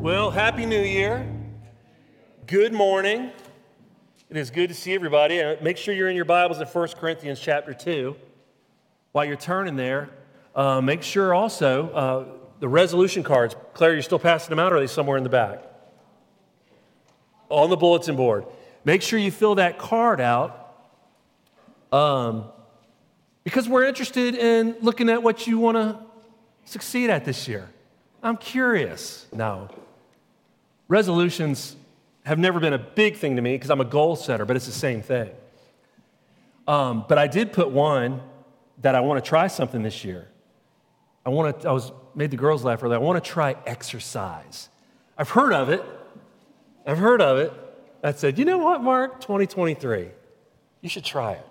Well, Happy New Year. Good morning. It is good to see everybody. Uh, Make sure you're in your Bibles at 1 Corinthians chapter 2. While you're turning there, uh, make sure also uh, the resolution cards, Claire, you're still passing them out, or are they somewhere in the back? On the bulletin board. Make sure you fill that card out um, because we're interested in looking at what you want to succeed at this year. I'm curious. No. Resolutions have never been a big thing to me because I'm a goal setter, but it's the same thing. Um, but I did put one that I want to try something this year. I want to, I was made the girls laugh earlier. I want to try exercise. I've heard of it. I've heard of it. I said, you know what, Mark? 2023. You should try it.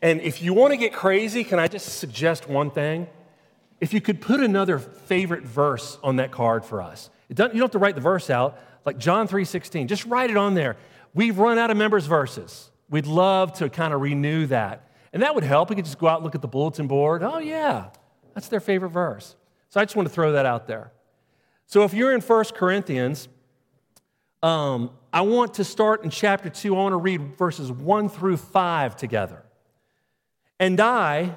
And if you want to get crazy, can I just suggest one thing? If you could put another favorite verse on that card for us. You don't have to write the verse out, like John 3:16. Just write it on there. We've run out of members' verses. We'd love to kind of renew that. And that would help. We could just go out and look at the bulletin board. Oh, yeah, that's their favorite verse. So I just want to throw that out there. So if you're in 1 Corinthians, um, I want to start in chapter 2. I want to read verses 1 through 5 together. And I,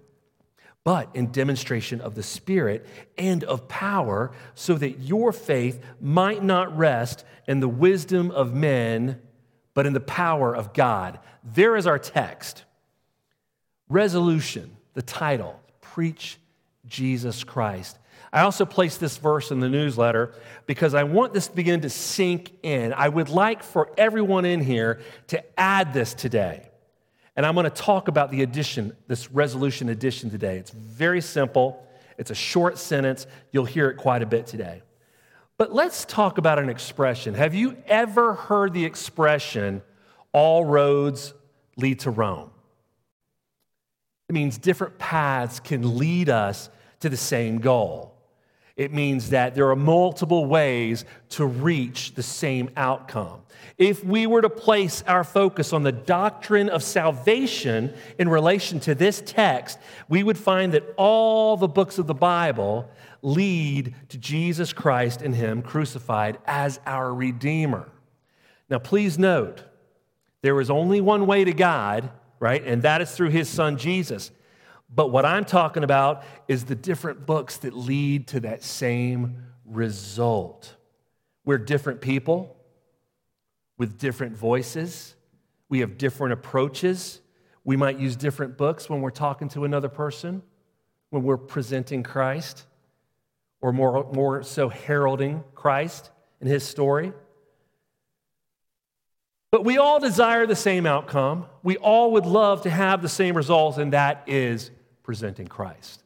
but in demonstration of the Spirit and of power, so that your faith might not rest in the wisdom of men, but in the power of God. There is our text. Resolution, the title Preach Jesus Christ. I also placed this verse in the newsletter because I want this to begin to sink in. I would like for everyone in here to add this today. And I'm going to talk about the addition, this resolution addition today. It's very simple, it's a short sentence. You'll hear it quite a bit today. But let's talk about an expression. Have you ever heard the expression, all roads lead to Rome? It means different paths can lead us to the same goal. It means that there are multiple ways to reach the same outcome if we were to place our focus on the doctrine of salvation in relation to this text, we would find that all the books of the Bible lead to Jesus Christ and Him crucified as our Redeemer. Now, please note, there is only one way to God, right? And that is through His Son Jesus. But what I'm talking about is the different books that lead to that same result. We're different people with different voices. We have different approaches. We might use different books when we're talking to another person, when we're presenting Christ, or more, more so heralding Christ and his story. But we all desire the same outcome. We all would love to have the same results, and that is presenting Christ.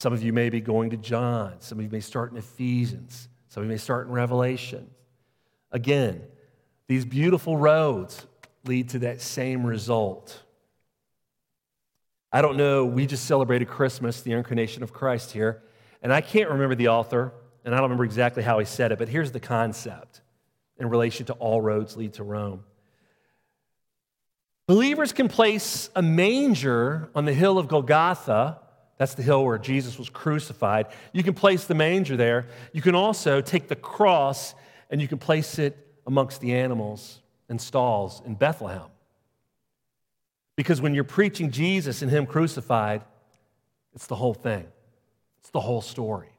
Some of you may be going to John, some of you may start in Ephesians, some of you may start in Revelation. Again, these beautiful roads lead to that same result. I don't know, we just celebrated Christmas, the incarnation of Christ here, and I can't remember the author, and I don't remember exactly how he said it, but here's the concept in relation to all roads lead to Rome. Believers can place a manger on the hill of Golgotha. That's the hill where Jesus was crucified. You can place the manger there. You can also take the cross and you can place it amongst the animals and stalls in Bethlehem. Because when you're preaching Jesus and Him crucified, it's the whole thing, it's the whole story.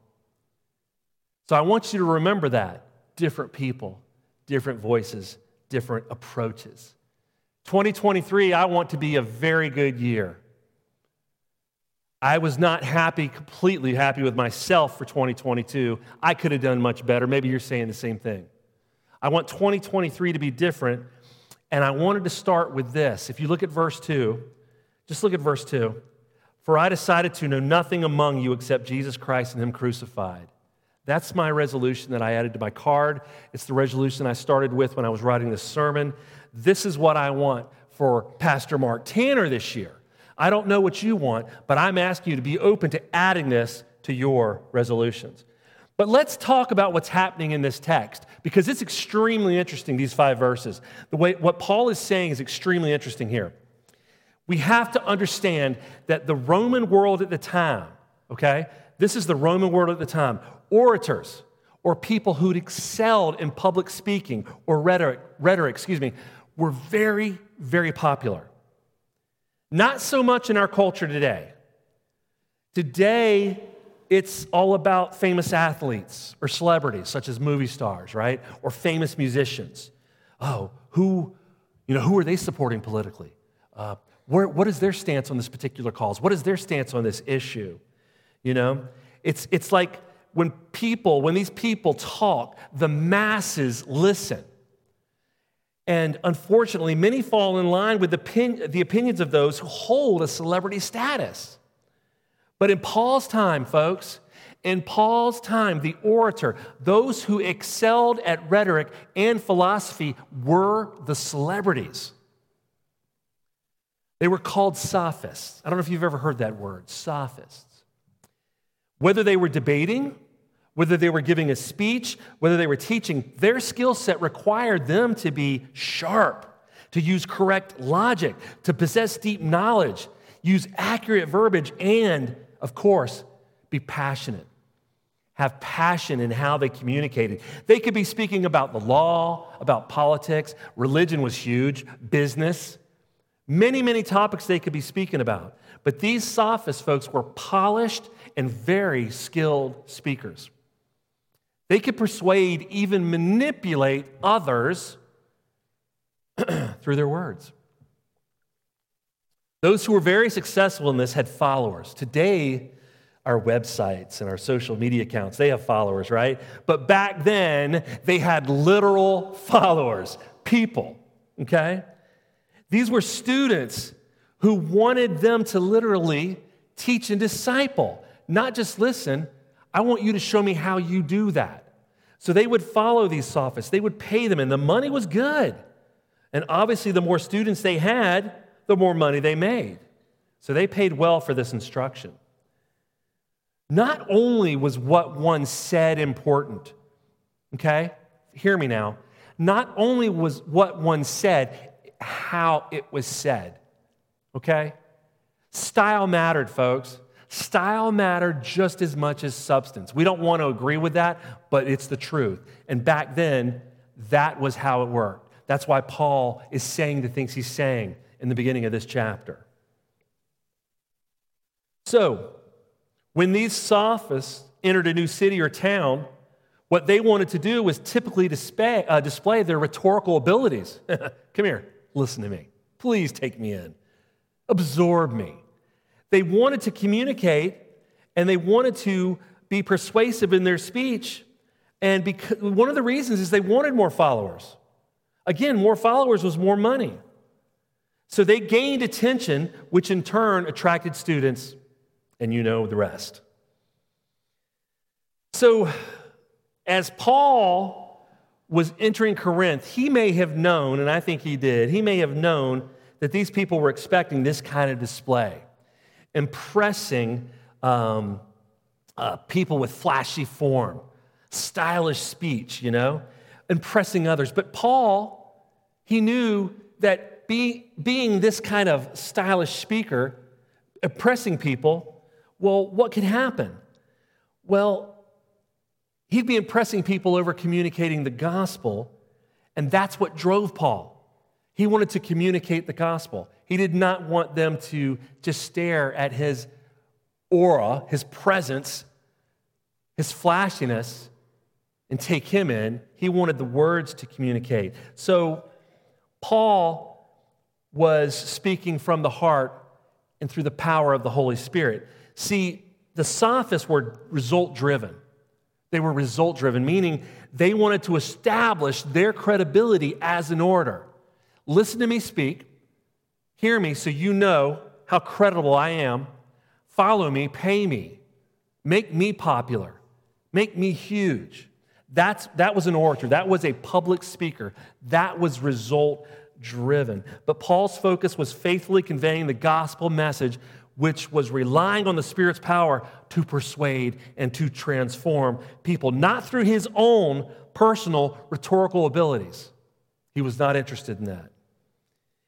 So I want you to remember that different people, different voices, different approaches. 2023, I want to be a very good year. I was not happy, completely happy with myself for 2022. I could have done much better. Maybe you're saying the same thing. I want 2023 to be different, and I wanted to start with this. If you look at verse 2, just look at verse 2. For I decided to know nothing among you except Jesus Christ and Him crucified. That's my resolution that I added to my card. It's the resolution I started with when I was writing this sermon. This is what I want for Pastor Mark Tanner this year. I don't know what you want, but I'm asking you to be open to adding this to your resolutions. But let's talk about what's happening in this text because it's extremely interesting, these five verses. The way what Paul is saying is extremely interesting here. We have to understand that the Roman world at the time, okay, this is the Roman world at the time, orators or people who'd excelled in public speaking or rhetoric, rhetoric, excuse me, were very, very popular. Not so much in our culture today. Today, it's all about famous athletes or celebrities, such as movie stars, right? Or famous musicians. Oh, who, you know, who are they supporting politically? Uh, where, what is their stance on this particular cause? What is their stance on this issue? You know, it's, it's like when people, when these people talk, the masses listen. And unfortunately, many fall in line with the, the opinions of those who hold a celebrity status. But in Paul's time, folks, in Paul's time, the orator, those who excelled at rhetoric and philosophy were the celebrities. They were called sophists. I don't know if you've ever heard that word, sophists. Whether they were debating, whether they were giving a speech, whether they were teaching, their skill set required them to be sharp, to use correct logic, to possess deep knowledge, use accurate verbiage, and of course, be passionate. Have passion in how they communicated. They could be speaking about the law, about politics, religion was huge, business, many, many topics they could be speaking about. But these sophists, folks, were polished and very skilled speakers. They could persuade, even manipulate others through their words. Those who were very successful in this had followers. Today, our websites and our social media accounts, they have followers, right? But back then, they had literal followers, people, okay? These were students who wanted them to literally teach and disciple, not just listen. I want you to show me how you do that. So they would follow these sophists, they would pay them, and the money was good. And obviously, the more students they had, the more money they made. So they paid well for this instruction. Not only was what one said important, okay? Hear me now. Not only was what one said, how it was said, okay? Style mattered, folks. Style mattered just as much as substance. We don't want to agree with that, but it's the truth. And back then, that was how it worked. That's why Paul is saying the things he's saying in the beginning of this chapter. So, when these sophists entered a new city or town, what they wanted to do was typically display, uh, display their rhetorical abilities. Come here, listen to me. Please take me in. Absorb me. They wanted to communicate and they wanted to be persuasive in their speech. And because, one of the reasons is they wanted more followers. Again, more followers was more money. So they gained attention, which in turn attracted students, and you know the rest. So, as Paul was entering Corinth, he may have known, and I think he did, he may have known that these people were expecting this kind of display, impressing um, uh, people with flashy form, stylish speech, you know, impressing others. But Paul, he knew that be, being this kind of stylish speaker, impressing people, well, what could happen? Well, he'd be impressing people over communicating the gospel, and that's what drove Paul. He wanted to communicate the gospel. He did not want them to just stare at his aura, his presence, his flashiness, and take him in. He wanted the words to communicate. So, Paul was speaking from the heart and through the power of the Holy Spirit. See, the sophists were result driven. They were result driven, meaning they wanted to establish their credibility as an order. Listen to me speak, hear me so you know how credible I am. Follow me, pay me, make me popular, make me huge. That's, that was an orator, that was a public speaker, that was result driven. But Paul's focus was faithfully conveying the gospel message, which was relying on the Spirit's power to persuade and to transform people, not through his own personal rhetorical abilities. He was not interested in that.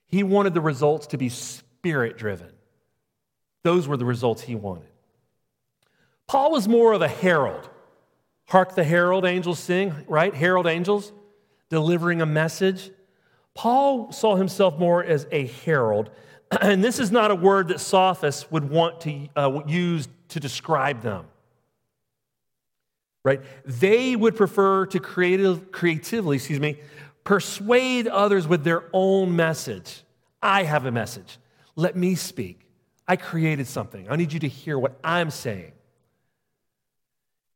He wanted the results to be spirit driven. Those were the results he wanted. Paul was more of a herald. Hark the herald angels sing, right? Herald angels delivering a message. Paul saw himself more as a herald. And this is not a word that sophists would want to uh, use to describe them. Right? They would prefer to creative, creatively, excuse me, persuade others with their own message. I have a message. Let me speak. I created something. I need you to hear what I'm saying.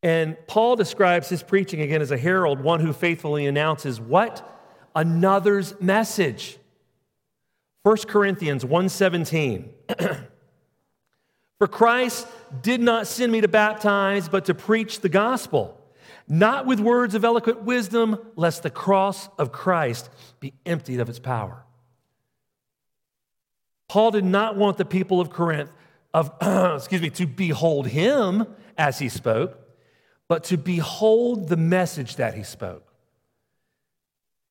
And Paul describes his preaching again as a herald, one who faithfully announces what? Another's message. 1 Corinthians 1:17. For Christ did not send me to baptize, but to preach the gospel, not with words of eloquent wisdom, lest the cross of Christ be emptied of its power. Paul did not want the people of Corinth of excuse me to behold him as he spoke, but to behold the message that he spoke.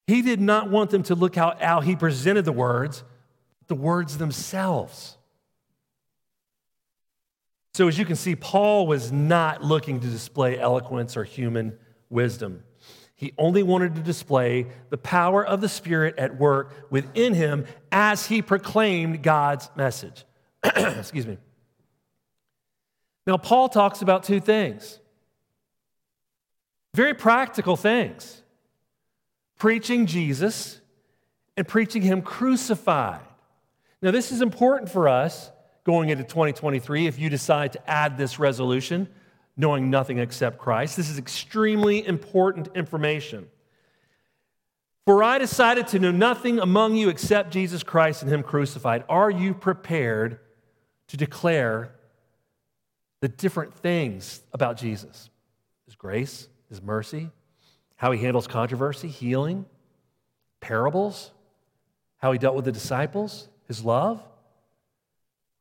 He did not want them to look how, how he presented the words, the words themselves. So, as you can see, Paul was not looking to display eloquence or human wisdom. He only wanted to display the power of the Spirit at work within him as he proclaimed God's message. Excuse me. Now, Paul talks about two things very practical things preaching Jesus and preaching Him crucified. Now, this is important for us going into 2023 if you decide to add this resolution, knowing nothing except Christ. This is extremely important information. For I decided to know nothing among you except Jesus Christ and Him crucified. Are you prepared to declare the different things about Jesus? His grace, his mercy, how he handles controversy, healing, parables, how he dealt with the disciples, his love.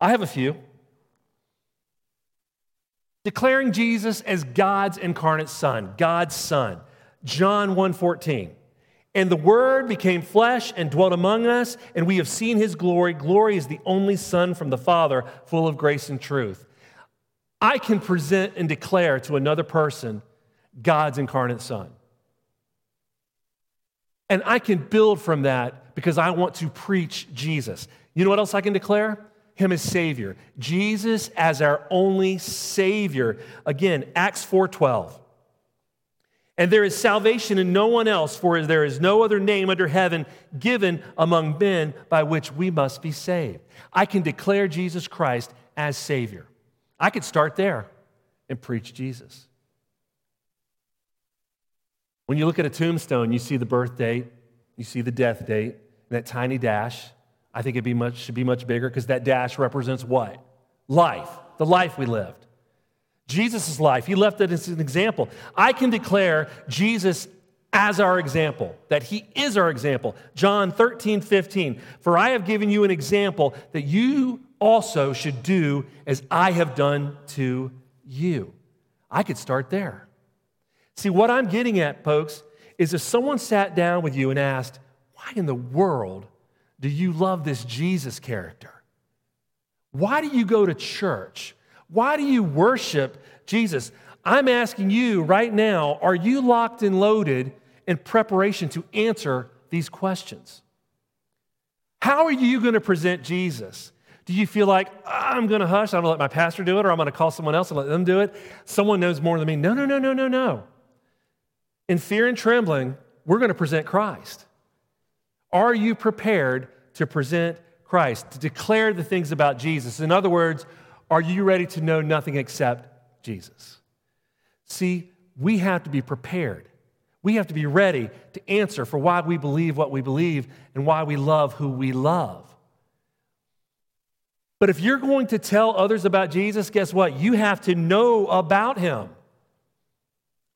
I have a few. Declaring Jesus as God's incarnate son, God's son. John 1:14. And the word became flesh and dwelt among us, and we have seen his glory. Glory is the only son from the Father, full of grace and truth. I can present and declare to another person God's incarnate Son. And I can build from that because I want to preach Jesus. You know what else I can declare? Him as Savior. Jesus as our only Savior. Again, Acts 4:12. And there is salvation in no one else, for there is no other name under heaven given among men by which we must be saved. I can declare Jesus Christ as Savior. I could start there and preach Jesus. When you look at a tombstone, you see the birth date, you see the death date, and that tiny dash. I think it be much, should be much bigger because that dash represents what? Life, the life we lived. Jesus' life, he left it as an example. I can declare Jesus as our example, that he is our example. John 13, 15. For I have given you an example that you also should do as I have done to you. I could start there. See, what I'm getting at, folks, is if someone sat down with you and asked, Why in the world do you love this Jesus character? Why do you go to church? Why do you worship Jesus? I'm asking you right now, are you locked and loaded in preparation to answer these questions? How are you going to present Jesus? Do you feel like, ah, I'm going to hush, I'm going to let my pastor do it, or I'm going to call someone else and let them do it? Someone knows more than me. No, no, no, no, no, no in fear and trembling, we're going to present Christ. Are you prepared to present Christ, to declare the things about Jesus? In other words, are you ready to know nothing except Jesus? See, we have to be prepared. We have to be ready to answer for why we believe what we believe and why we love who we love. But if you're going to tell others about Jesus, guess what? You have to know about him.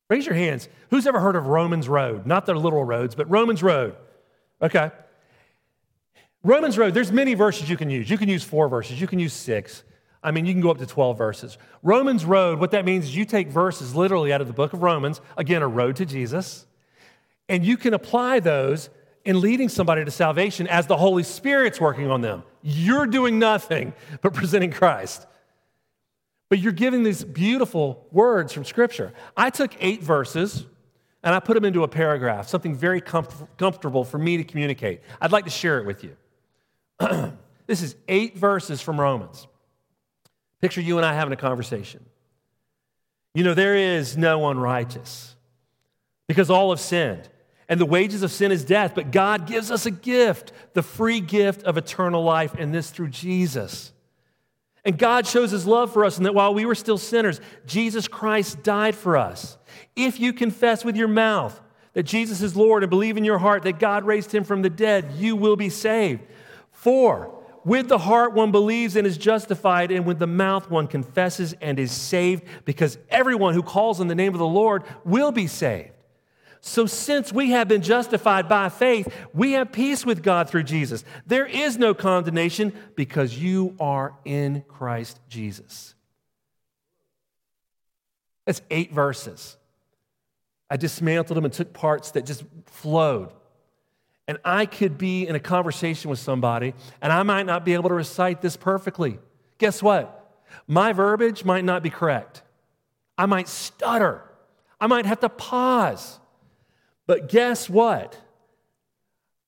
Raise your hands. Who's ever heard of Romans Road? Not the little roads, but Romans Road. Okay. Romans Road, there's many verses you can use. You can use four verses, you can use six. I mean, you can go up to 12 verses. Romans Road, what that means is you take verses literally out of the book of Romans, again, a road to Jesus, and you can apply those in leading somebody to salvation as the Holy Spirit's working on them. You're doing nothing but presenting Christ. But you're giving these beautiful words from Scripture. I took eight verses and I put them into a paragraph, something very comf- comfortable for me to communicate. I'd like to share it with you. this is eight verses from Romans. Picture you and I having a conversation. You know, there is no one righteous because all have sinned. And the wages of sin is death, but God gives us a gift, the free gift of eternal life, and this through Jesus. And God shows his love for us, and that while we were still sinners, Jesus Christ died for us. If you confess with your mouth that Jesus is Lord and believe in your heart that God raised him from the dead, you will be saved. For with the heart one believes and is justified, and with the mouth one confesses and is saved, because everyone who calls on the name of the Lord will be saved. So, since we have been justified by faith, we have peace with God through Jesus. There is no condemnation because you are in Christ Jesus. That's eight verses. I dismantled them and took parts that just flowed and I could be in a conversation with somebody and I might not be able to recite this perfectly. Guess what? My verbiage might not be correct. I might stutter. I might have to pause. But guess what?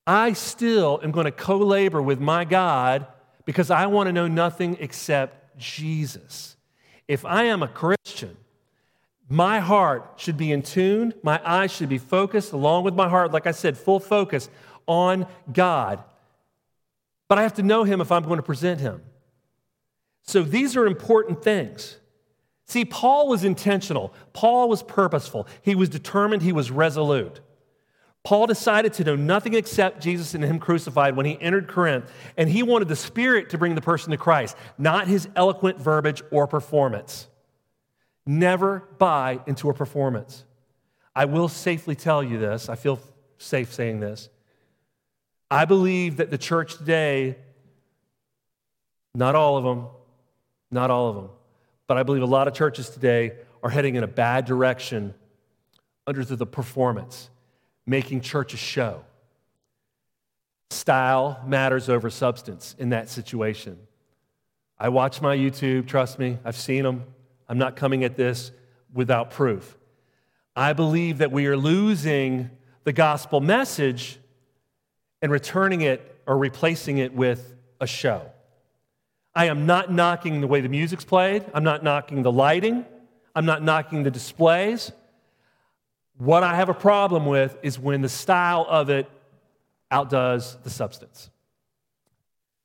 I still am going to co labor with my God because I want to know nothing except Jesus. If I am a Christian, my heart should be in tune, my eyes should be focused along with my heart, like I said, full focus on God. But I have to know Him if I'm going to present Him. So these are important things. See, Paul was intentional, Paul was purposeful, he was determined, he was resolute. Paul decided to know nothing except Jesus and Him crucified when he entered Corinth, and he wanted the Spirit to bring the person to Christ, not his eloquent verbiage or performance. Never buy into a performance. I will safely tell you this, I feel safe saying this. I believe that the church today, not all of them, not all of them, but I believe a lot of churches today are heading in a bad direction under the performance, making church a show. Style matters over substance in that situation. I watch my YouTube, trust me, I've seen them. I'm not coming at this without proof. I believe that we are losing the gospel message and returning it or replacing it with a show. I am not knocking the way the music's played, I'm not knocking the lighting, I'm not knocking the displays. What I have a problem with is when the style of it outdoes the substance.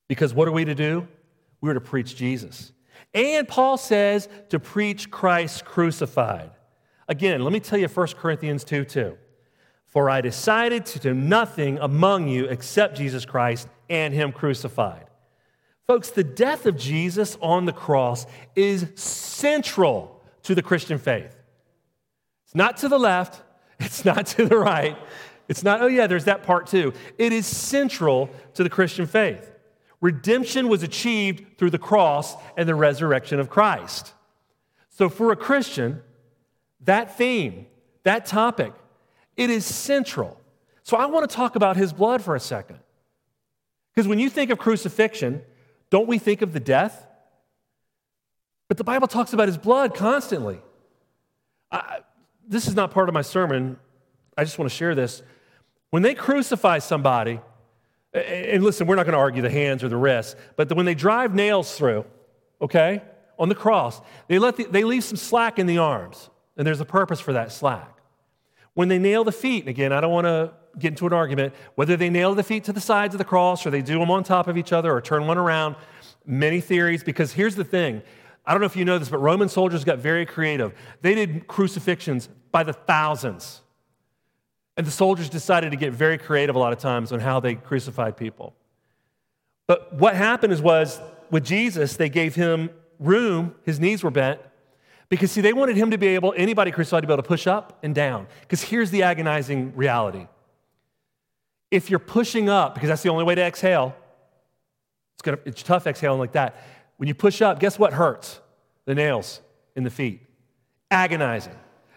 Because what are we to do? We're to preach Jesus. And Paul says to preach Christ crucified. Again, let me tell you 1 Corinthians 2 2. For I decided to do nothing among you except Jesus Christ and Him crucified. Folks, the death of Jesus on the cross is central to the Christian faith. It's not to the left, it's not to the right, it's not, oh yeah, there's that part too. It is central to the Christian faith. Redemption was achieved through the cross and the resurrection of Christ. So for a Christian, that theme, that topic, it is central. So I want to talk about his blood for a second. Because when you think of crucifixion, don't we think of the death? But the Bible talks about his blood constantly. I, this is not part of my sermon. I just want to share this. When they crucify somebody, and listen, we're not going to argue the hands or the wrists, but when they drive nails through, okay, on the cross, they, let the, they leave some slack in the arms, and there's a purpose for that slack. When they nail the feet, and again, I don't want to get into an argument, whether they nail the feet to the sides of the cross or they do them on top of each other or turn one around, many theories, because here's the thing. I don't know if you know this, but Roman soldiers got very creative. They did crucifixions by the thousands. And the soldiers decided to get very creative a lot of times on how they crucified people. But what happened is was with Jesus, they gave him room, his knees were bent, because, see, they wanted him to be able, anybody crucified, to be able to push up and down. Because here's the agonizing reality if you're pushing up, because that's the only way to exhale, It's, gonna, it's tough exhaling like that. When you push up, guess what hurts? The nails in the feet. Agonizing.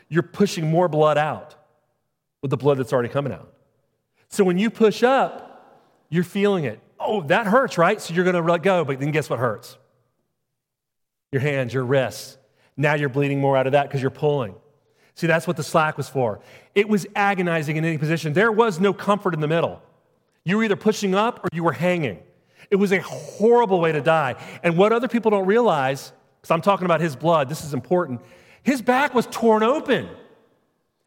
You're pushing more blood out with the blood that's already coming out. So when you push up, you're feeling it. Oh, that hurts, right? So you're going to let go, but then guess what hurts? Your hands, your wrists. Now you're bleeding more out of that because you're pulling. See, that's what the slack was for. It was agonizing in any position. There was no comfort in the middle. You were either pushing up or you were hanging. It was a horrible way to die. And what other people don't realize, because I'm talking about his blood, this is important, his back was torn open.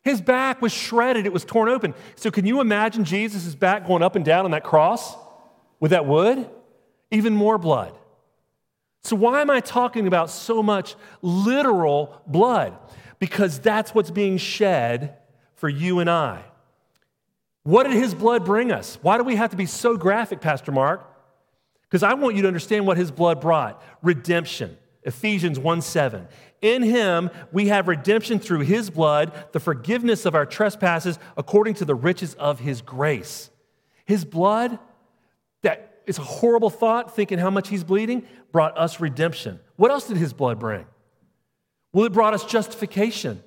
His back was shredded, it was torn open. So, can you imagine Jesus' back going up and down on that cross with that wood? Even more blood. So, why am I talking about so much literal blood? Because that's what's being shed for you and I. What did his blood bring us? Why do we have to be so graphic, Pastor Mark? Because I want you to understand what his blood brought redemption. Ephesians 1 7. In him we have redemption through his blood, the forgiveness of our trespasses according to the riches of his grace. His blood, that is a horrible thought, thinking how much he's bleeding, brought us redemption. What else did his blood bring? Well, it brought us justification.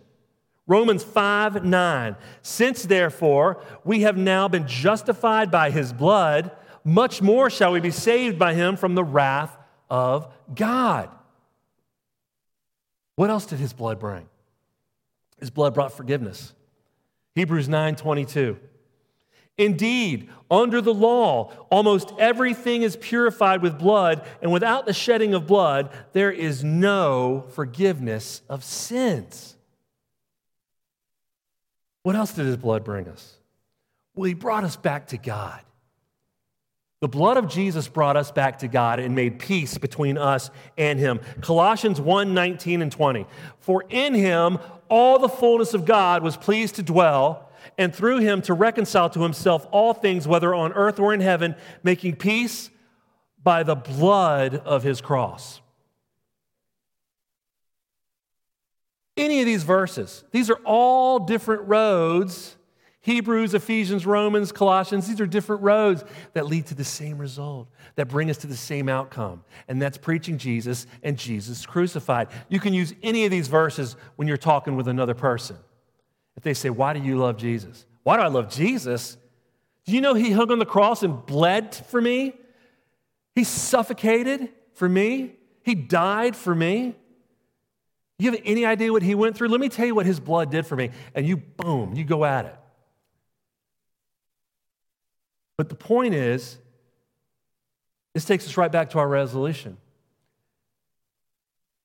Romans 5 9. Since therefore we have now been justified by his blood, much more shall we be saved by him from the wrath of God. What else did his blood bring? His blood brought forgiveness. Hebrews 9 22. Indeed, under the law, almost everything is purified with blood, and without the shedding of blood, there is no forgiveness of sins. What else did his blood bring us? Well, he brought us back to God. The blood of Jesus brought us back to God and made peace between us and him. Colossians 1 19 and 20. For in him all the fullness of God was pleased to dwell, and through him to reconcile to himself all things, whether on earth or in heaven, making peace by the blood of his cross. Any of these verses, these are all different roads Hebrews, Ephesians, Romans, Colossians, these are different roads that lead to the same result, that bring us to the same outcome. And that's preaching Jesus and Jesus crucified. You can use any of these verses when you're talking with another person. If they say, Why do you love Jesus? Why do I love Jesus? Do you know he hung on the cross and bled for me? He suffocated for me. He died for me. You have any idea what he went through? Let me tell you what his blood did for me. And you, boom, you go at it. But the point is, this takes us right back to our resolution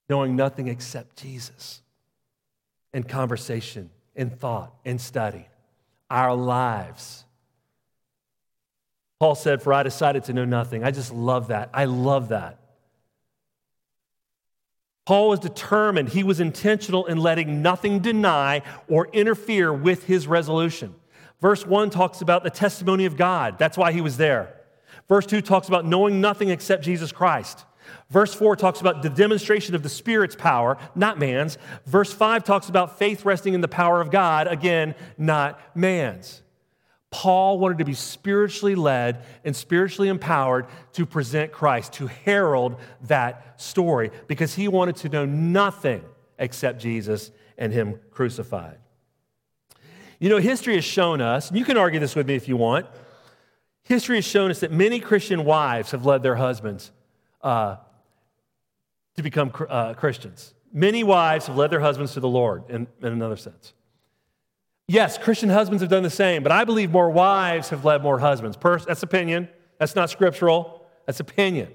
knowing nothing except Jesus in conversation, in thought, in study, our lives. Paul said, For I decided to know nothing. I just love that. I love that. Paul was determined, he was intentional in letting nothing deny or interfere with his resolution. Verse 1 talks about the testimony of God. That's why he was there. Verse 2 talks about knowing nothing except Jesus Christ. Verse 4 talks about the demonstration of the Spirit's power, not man's. Verse 5 talks about faith resting in the power of God, again, not man's. Paul wanted to be spiritually led and spiritually empowered to present Christ, to herald that story, because he wanted to know nothing except Jesus and Him crucified. You know, history has shown us, and you can argue this with me if you want, history has shown us that many Christian wives have led their husbands uh, to become uh, Christians. Many wives have led their husbands to the Lord, in, in another sense. Yes, Christian husbands have done the same, but I believe more wives have led more husbands. that's opinion. That's not scriptural. That's opinion.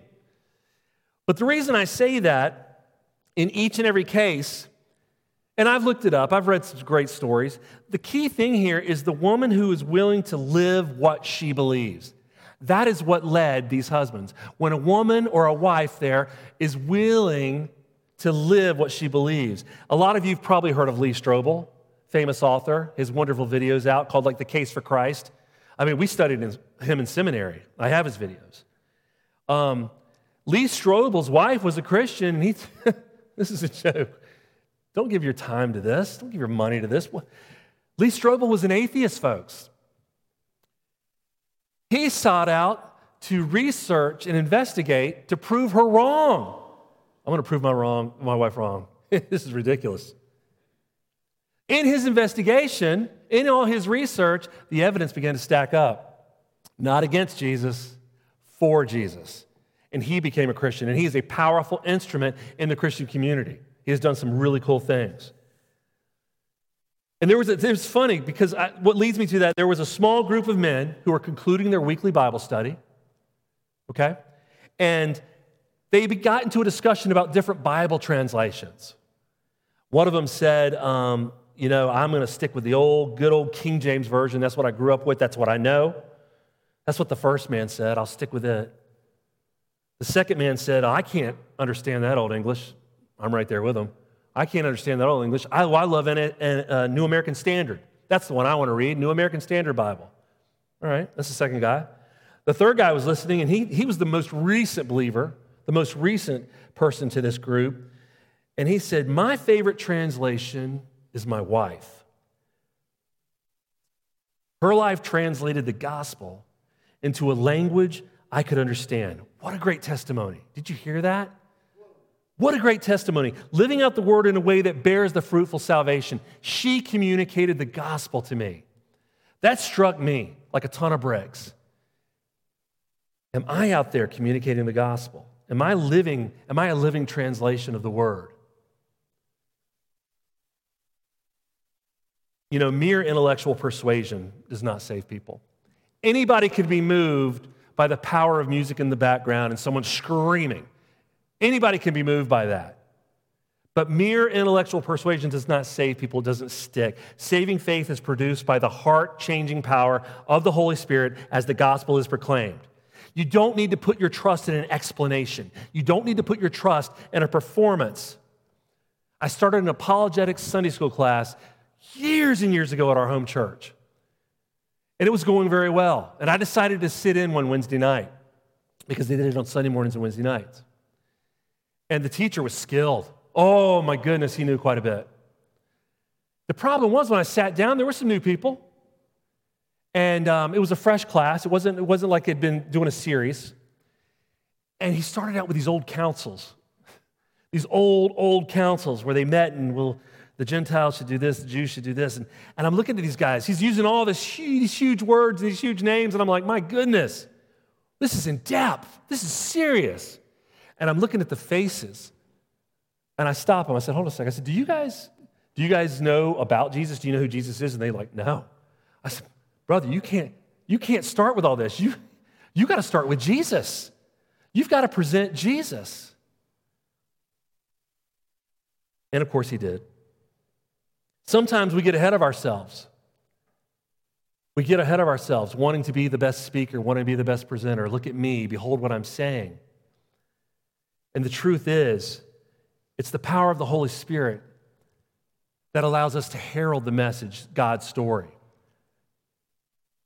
But the reason I say that in each and every case and I've looked it up, I've read some great stories. The key thing here is the woman who is willing to live what she believes. That is what led these husbands. When a woman or a wife there is willing to live what she believes. A lot of you have probably heard of Lee Strobel, famous author, his wonderful videos out called like The Case for Christ. I mean, we studied him in seminary. I have his videos. Um, Lee Strobel's wife was a Christian, and he, this is a joke. Don't give your time to this. Don't give your money to this. Lee Strobel was an atheist, folks. He sought out to research and investigate to prove her wrong. I'm going to prove my wrong, my wife wrong. this is ridiculous. In his investigation, in all his research, the evidence began to stack up. Not against Jesus, for Jesus. And he became a Christian, and he is a powerful instrument in the Christian community. He has done some really cool things. And there was, a, it was funny because I, what leads me to that, there was a small group of men who were concluding their weekly Bible study, okay? And they got into a discussion about different Bible translations. One of them said, um, you know, I'm going to stick with the old, good old King James Version. That's what I grew up with. That's what I know. That's what the first man said. I'll stick with it. The second man said, I can't understand that old English. I'm right there with them. I can't understand that old English. I, I love a uh, New American Standard. That's the one I want to read, New American Standard Bible. All right, that's the second guy. The third guy was listening, and he, he was the most recent believer, the most recent person to this group. And he said, My favorite translation is my wife. Her life translated the gospel into a language I could understand. What a great testimony. Did you hear that? What a great testimony. Living out the word in a way that bears the fruitful salvation. She communicated the gospel to me. That struck me like a ton of bricks. Am I out there communicating the gospel? Am I living, am I a living translation of the word? You know, mere intellectual persuasion does not save people. Anybody could be moved by the power of music in the background and someone screaming. Anybody can be moved by that. But mere intellectual persuasion does not save people, it doesn't stick. Saving faith is produced by the heart changing power of the Holy Spirit as the gospel is proclaimed. You don't need to put your trust in an explanation, you don't need to put your trust in a performance. I started an apologetics Sunday school class years and years ago at our home church. And it was going very well. And I decided to sit in one Wednesday night because they did it on Sunday mornings and Wednesday nights. And the teacher was skilled. Oh my goodness, he knew quite a bit. The problem was when I sat down, there were some new people. And um, it was a fresh class. It wasn't, it wasn't like they'd been doing a series. And he started out with these old councils, these old, old councils where they met and well, the Gentiles should do this, the Jews should do this. And, and I'm looking at these guys. He's using all this huge, these huge words, and these huge names, and I'm like, my goodness, this is in depth. This is serious. And I'm looking at the faces. And I stop him. I said, hold on a second. I said, do you guys, do you guys know about Jesus? Do you know who Jesus is? And they're like, no. I said, brother, you can't, you can't start with all this. You, you got to start with Jesus. You've got to present Jesus. And of course he did. Sometimes we get ahead of ourselves. We get ahead of ourselves, wanting to be the best speaker, wanting to be the best presenter. Look at me, behold what I'm saying. And the truth is, it's the power of the Holy Spirit that allows us to herald the message, God's story.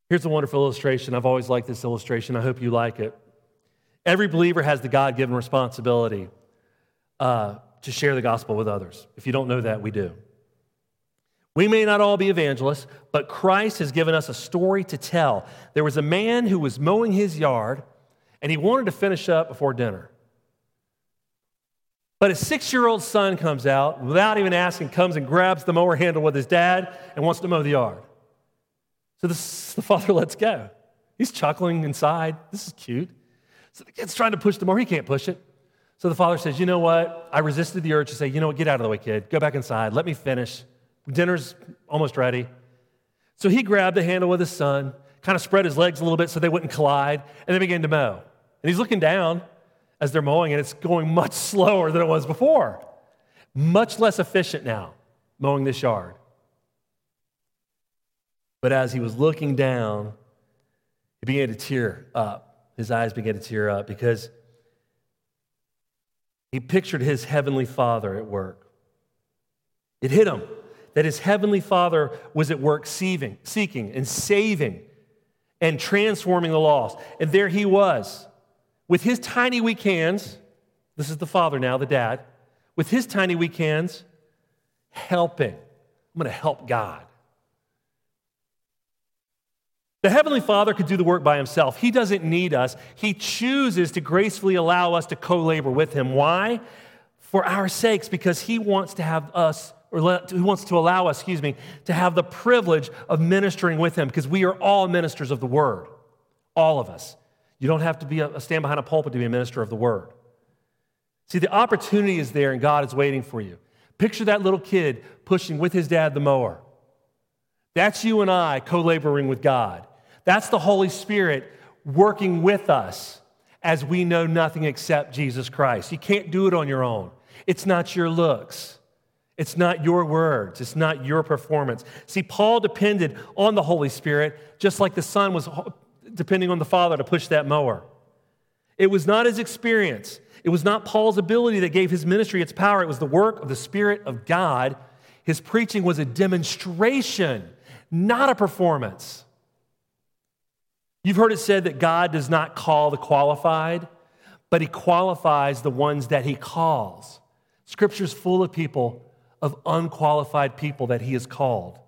Here's a wonderful illustration. I've always liked this illustration. I hope you like it. Every believer has the God given responsibility uh, to share the gospel with others. If you don't know that, we do. We may not all be evangelists, but Christ has given us a story to tell. There was a man who was mowing his yard, and he wanted to finish up before dinner. But his six year old son comes out without even asking, comes and grabs the mower handle with his dad and wants to mow the yard. So this, the father lets go. He's chuckling inside. This is cute. So the kid's trying to push the mower. He can't push it. So the father says, You know what? I resisted the urge to say, You know what? Get out of the way, kid. Go back inside. Let me finish. Dinner's almost ready. So he grabbed the handle with his son, kind of spread his legs a little bit so they wouldn't collide, and they began to mow. And he's looking down as they're mowing, and it's going much slower than it was before. Much less efficient now, mowing this yard. But as he was looking down, he began to tear up. His eyes began to tear up because he pictured his heavenly father at work. It hit him that his heavenly Father was at work seeking, seeking and saving and transforming the lost. And there he was with his tiny weak hands. This is the Father now, the dad, with his tiny weak hands, helping. I'm going to help God. The Heavenly Father could do the work by himself. He doesn't need us. He chooses to gracefully allow us to co labor with him. Why? For our sakes, because he wants to have us, or he wants to allow us, excuse me, to have the privilege of ministering with him, because we are all ministers of the word. All of us. You don't have to be a, stand behind a pulpit to be a minister of the word. See, the opportunity is there and God is waiting for you. Picture that little kid pushing with his dad the mower. That's you and I co laboring with God. That's the Holy Spirit working with us as we know nothing except Jesus Christ. You can't do it on your own. It's not your looks. It's not your words. It's not your performance. See, Paul depended on the Holy Spirit just like the Son was depending on the Father to push that mower. It was not his experience, it was not Paul's ability that gave his ministry its power. It was the work of the Spirit of God. His preaching was a demonstration, not a performance. You've heard it said that God does not call the qualified, but he qualifies the ones that he calls. Scripture's full of people, of unqualified people that he has called.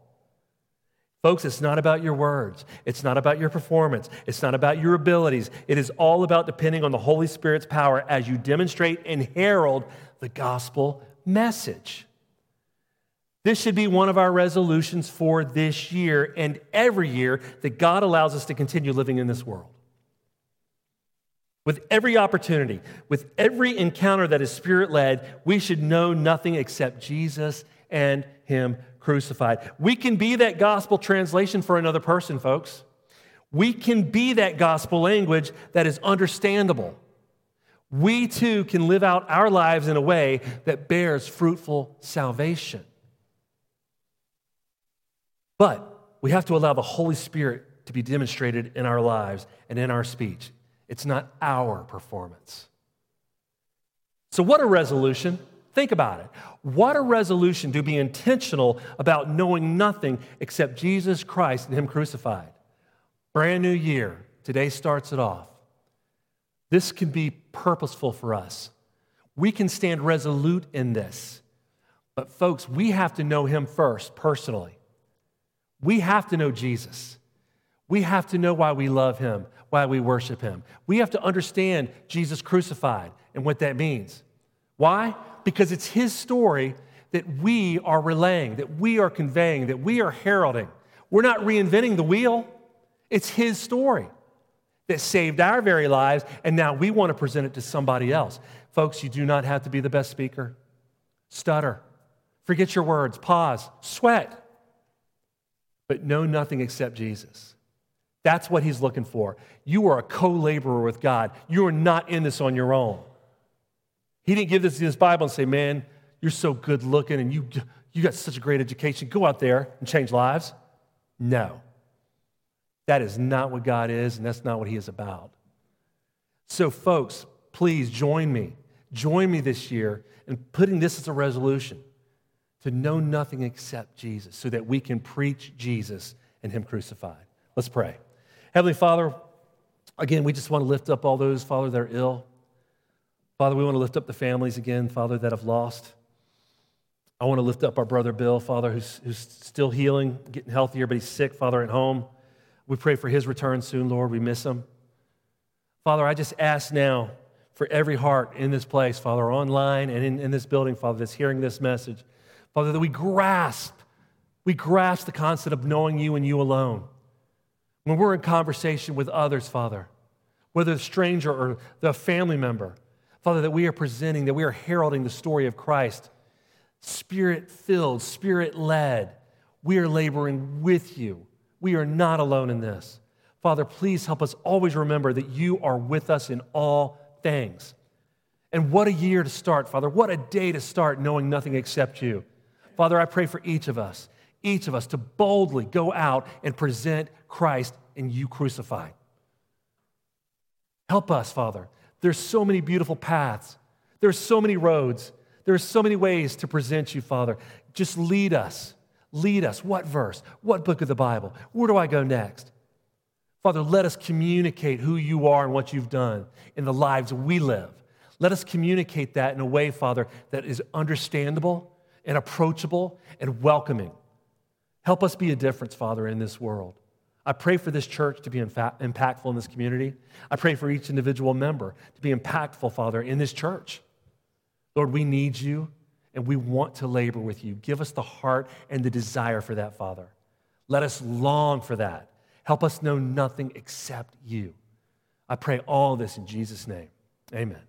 Folks, it's not about your words. It's not about your performance. It's not about your abilities. It is all about depending on the Holy Spirit's power as you demonstrate and herald the gospel message. This should be one of our resolutions for this year and every year that God allows us to continue living in this world. With every opportunity, with every encounter that is spirit led, we should know nothing except Jesus and Him crucified. We can be that gospel translation for another person, folks. We can be that gospel language that is understandable. We too can live out our lives in a way that bears fruitful salvation. But we have to allow the Holy Spirit to be demonstrated in our lives and in our speech. It's not our performance. So, what a resolution! Think about it. What a resolution to be intentional about knowing nothing except Jesus Christ and Him crucified. Brand new year. Today starts it off. This can be purposeful for us. We can stand resolute in this. But, folks, we have to know Him first, personally. We have to know Jesus. We have to know why we love Him, why we worship Him. We have to understand Jesus crucified and what that means. Why? because it's his story that we are relaying, that we are conveying, that we are heralding. We're not reinventing the wheel, it's his story that saved our very lives, and now we want to present it to somebody else. Folks, you do not have to be the best speaker. Stutter, forget your words, pause, sweat, but know nothing except Jesus. That's what he's looking for. You are a co laborer with God. You are not in this on your own. He didn't give this, this Bible and say, man, you're so good looking and you, you got such a great education. Go out there and change lives. No. That is not what God is, and that's not what He is about. So, folks, please join me. Join me this year in putting this as a resolution to know nothing except Jesus so that we can preach Jesus and Him crucified. Let's pray. Heavenly Father, again, we just want to lift up all those, Father, that are ill. Father, we want to lift up the families again, Father, that have lost. I want to lift up our brother Bill, Father, who's, who's still healing, getting healthier, but he's sick, Father, at home. We pray for his return soon, Lord. We miss him. Father, I just ask now for every heart in this place, Father, online and in, in this building, Father, that's hearing this message, Father, that we grasp, we grasp the concept of knowing you and you alone. When we're in conversation with others, Father, whether a stranger or the family member, Father, that we are presenting, that we are heralding the story of Christ, spirit filled, spirit led. We are laboring with you. We are not alone in this. Father, please help us always remember that you are with us in all things. And what a year to start, Father. What a day to start knowing nothing except you. Father, I pray for each of us, each of us to boldly go out and present Christ and you crucified. Help us, Father, there's so many beautiful paths. There's so many roads. There's so many ways to present you, Father. Just lead us. Lead us. What verse? What book of the Bible? Where do I go next? Father, let us communicate who you are and what you've done in the lives we live. Let us communicate that in a way, Father, that is understandable and approachable and welcoming. Help us be a difference, Father, in this world. I pray for this church to be impactful in this community. I pray for each individual member to be impactful, Father, in this church. Lord, we need you and we want to labor with you. Give us the heart and the desire for that, Father. Let us long for that. Help us know nothing except you. I pray all this in Jesus' name. Amen.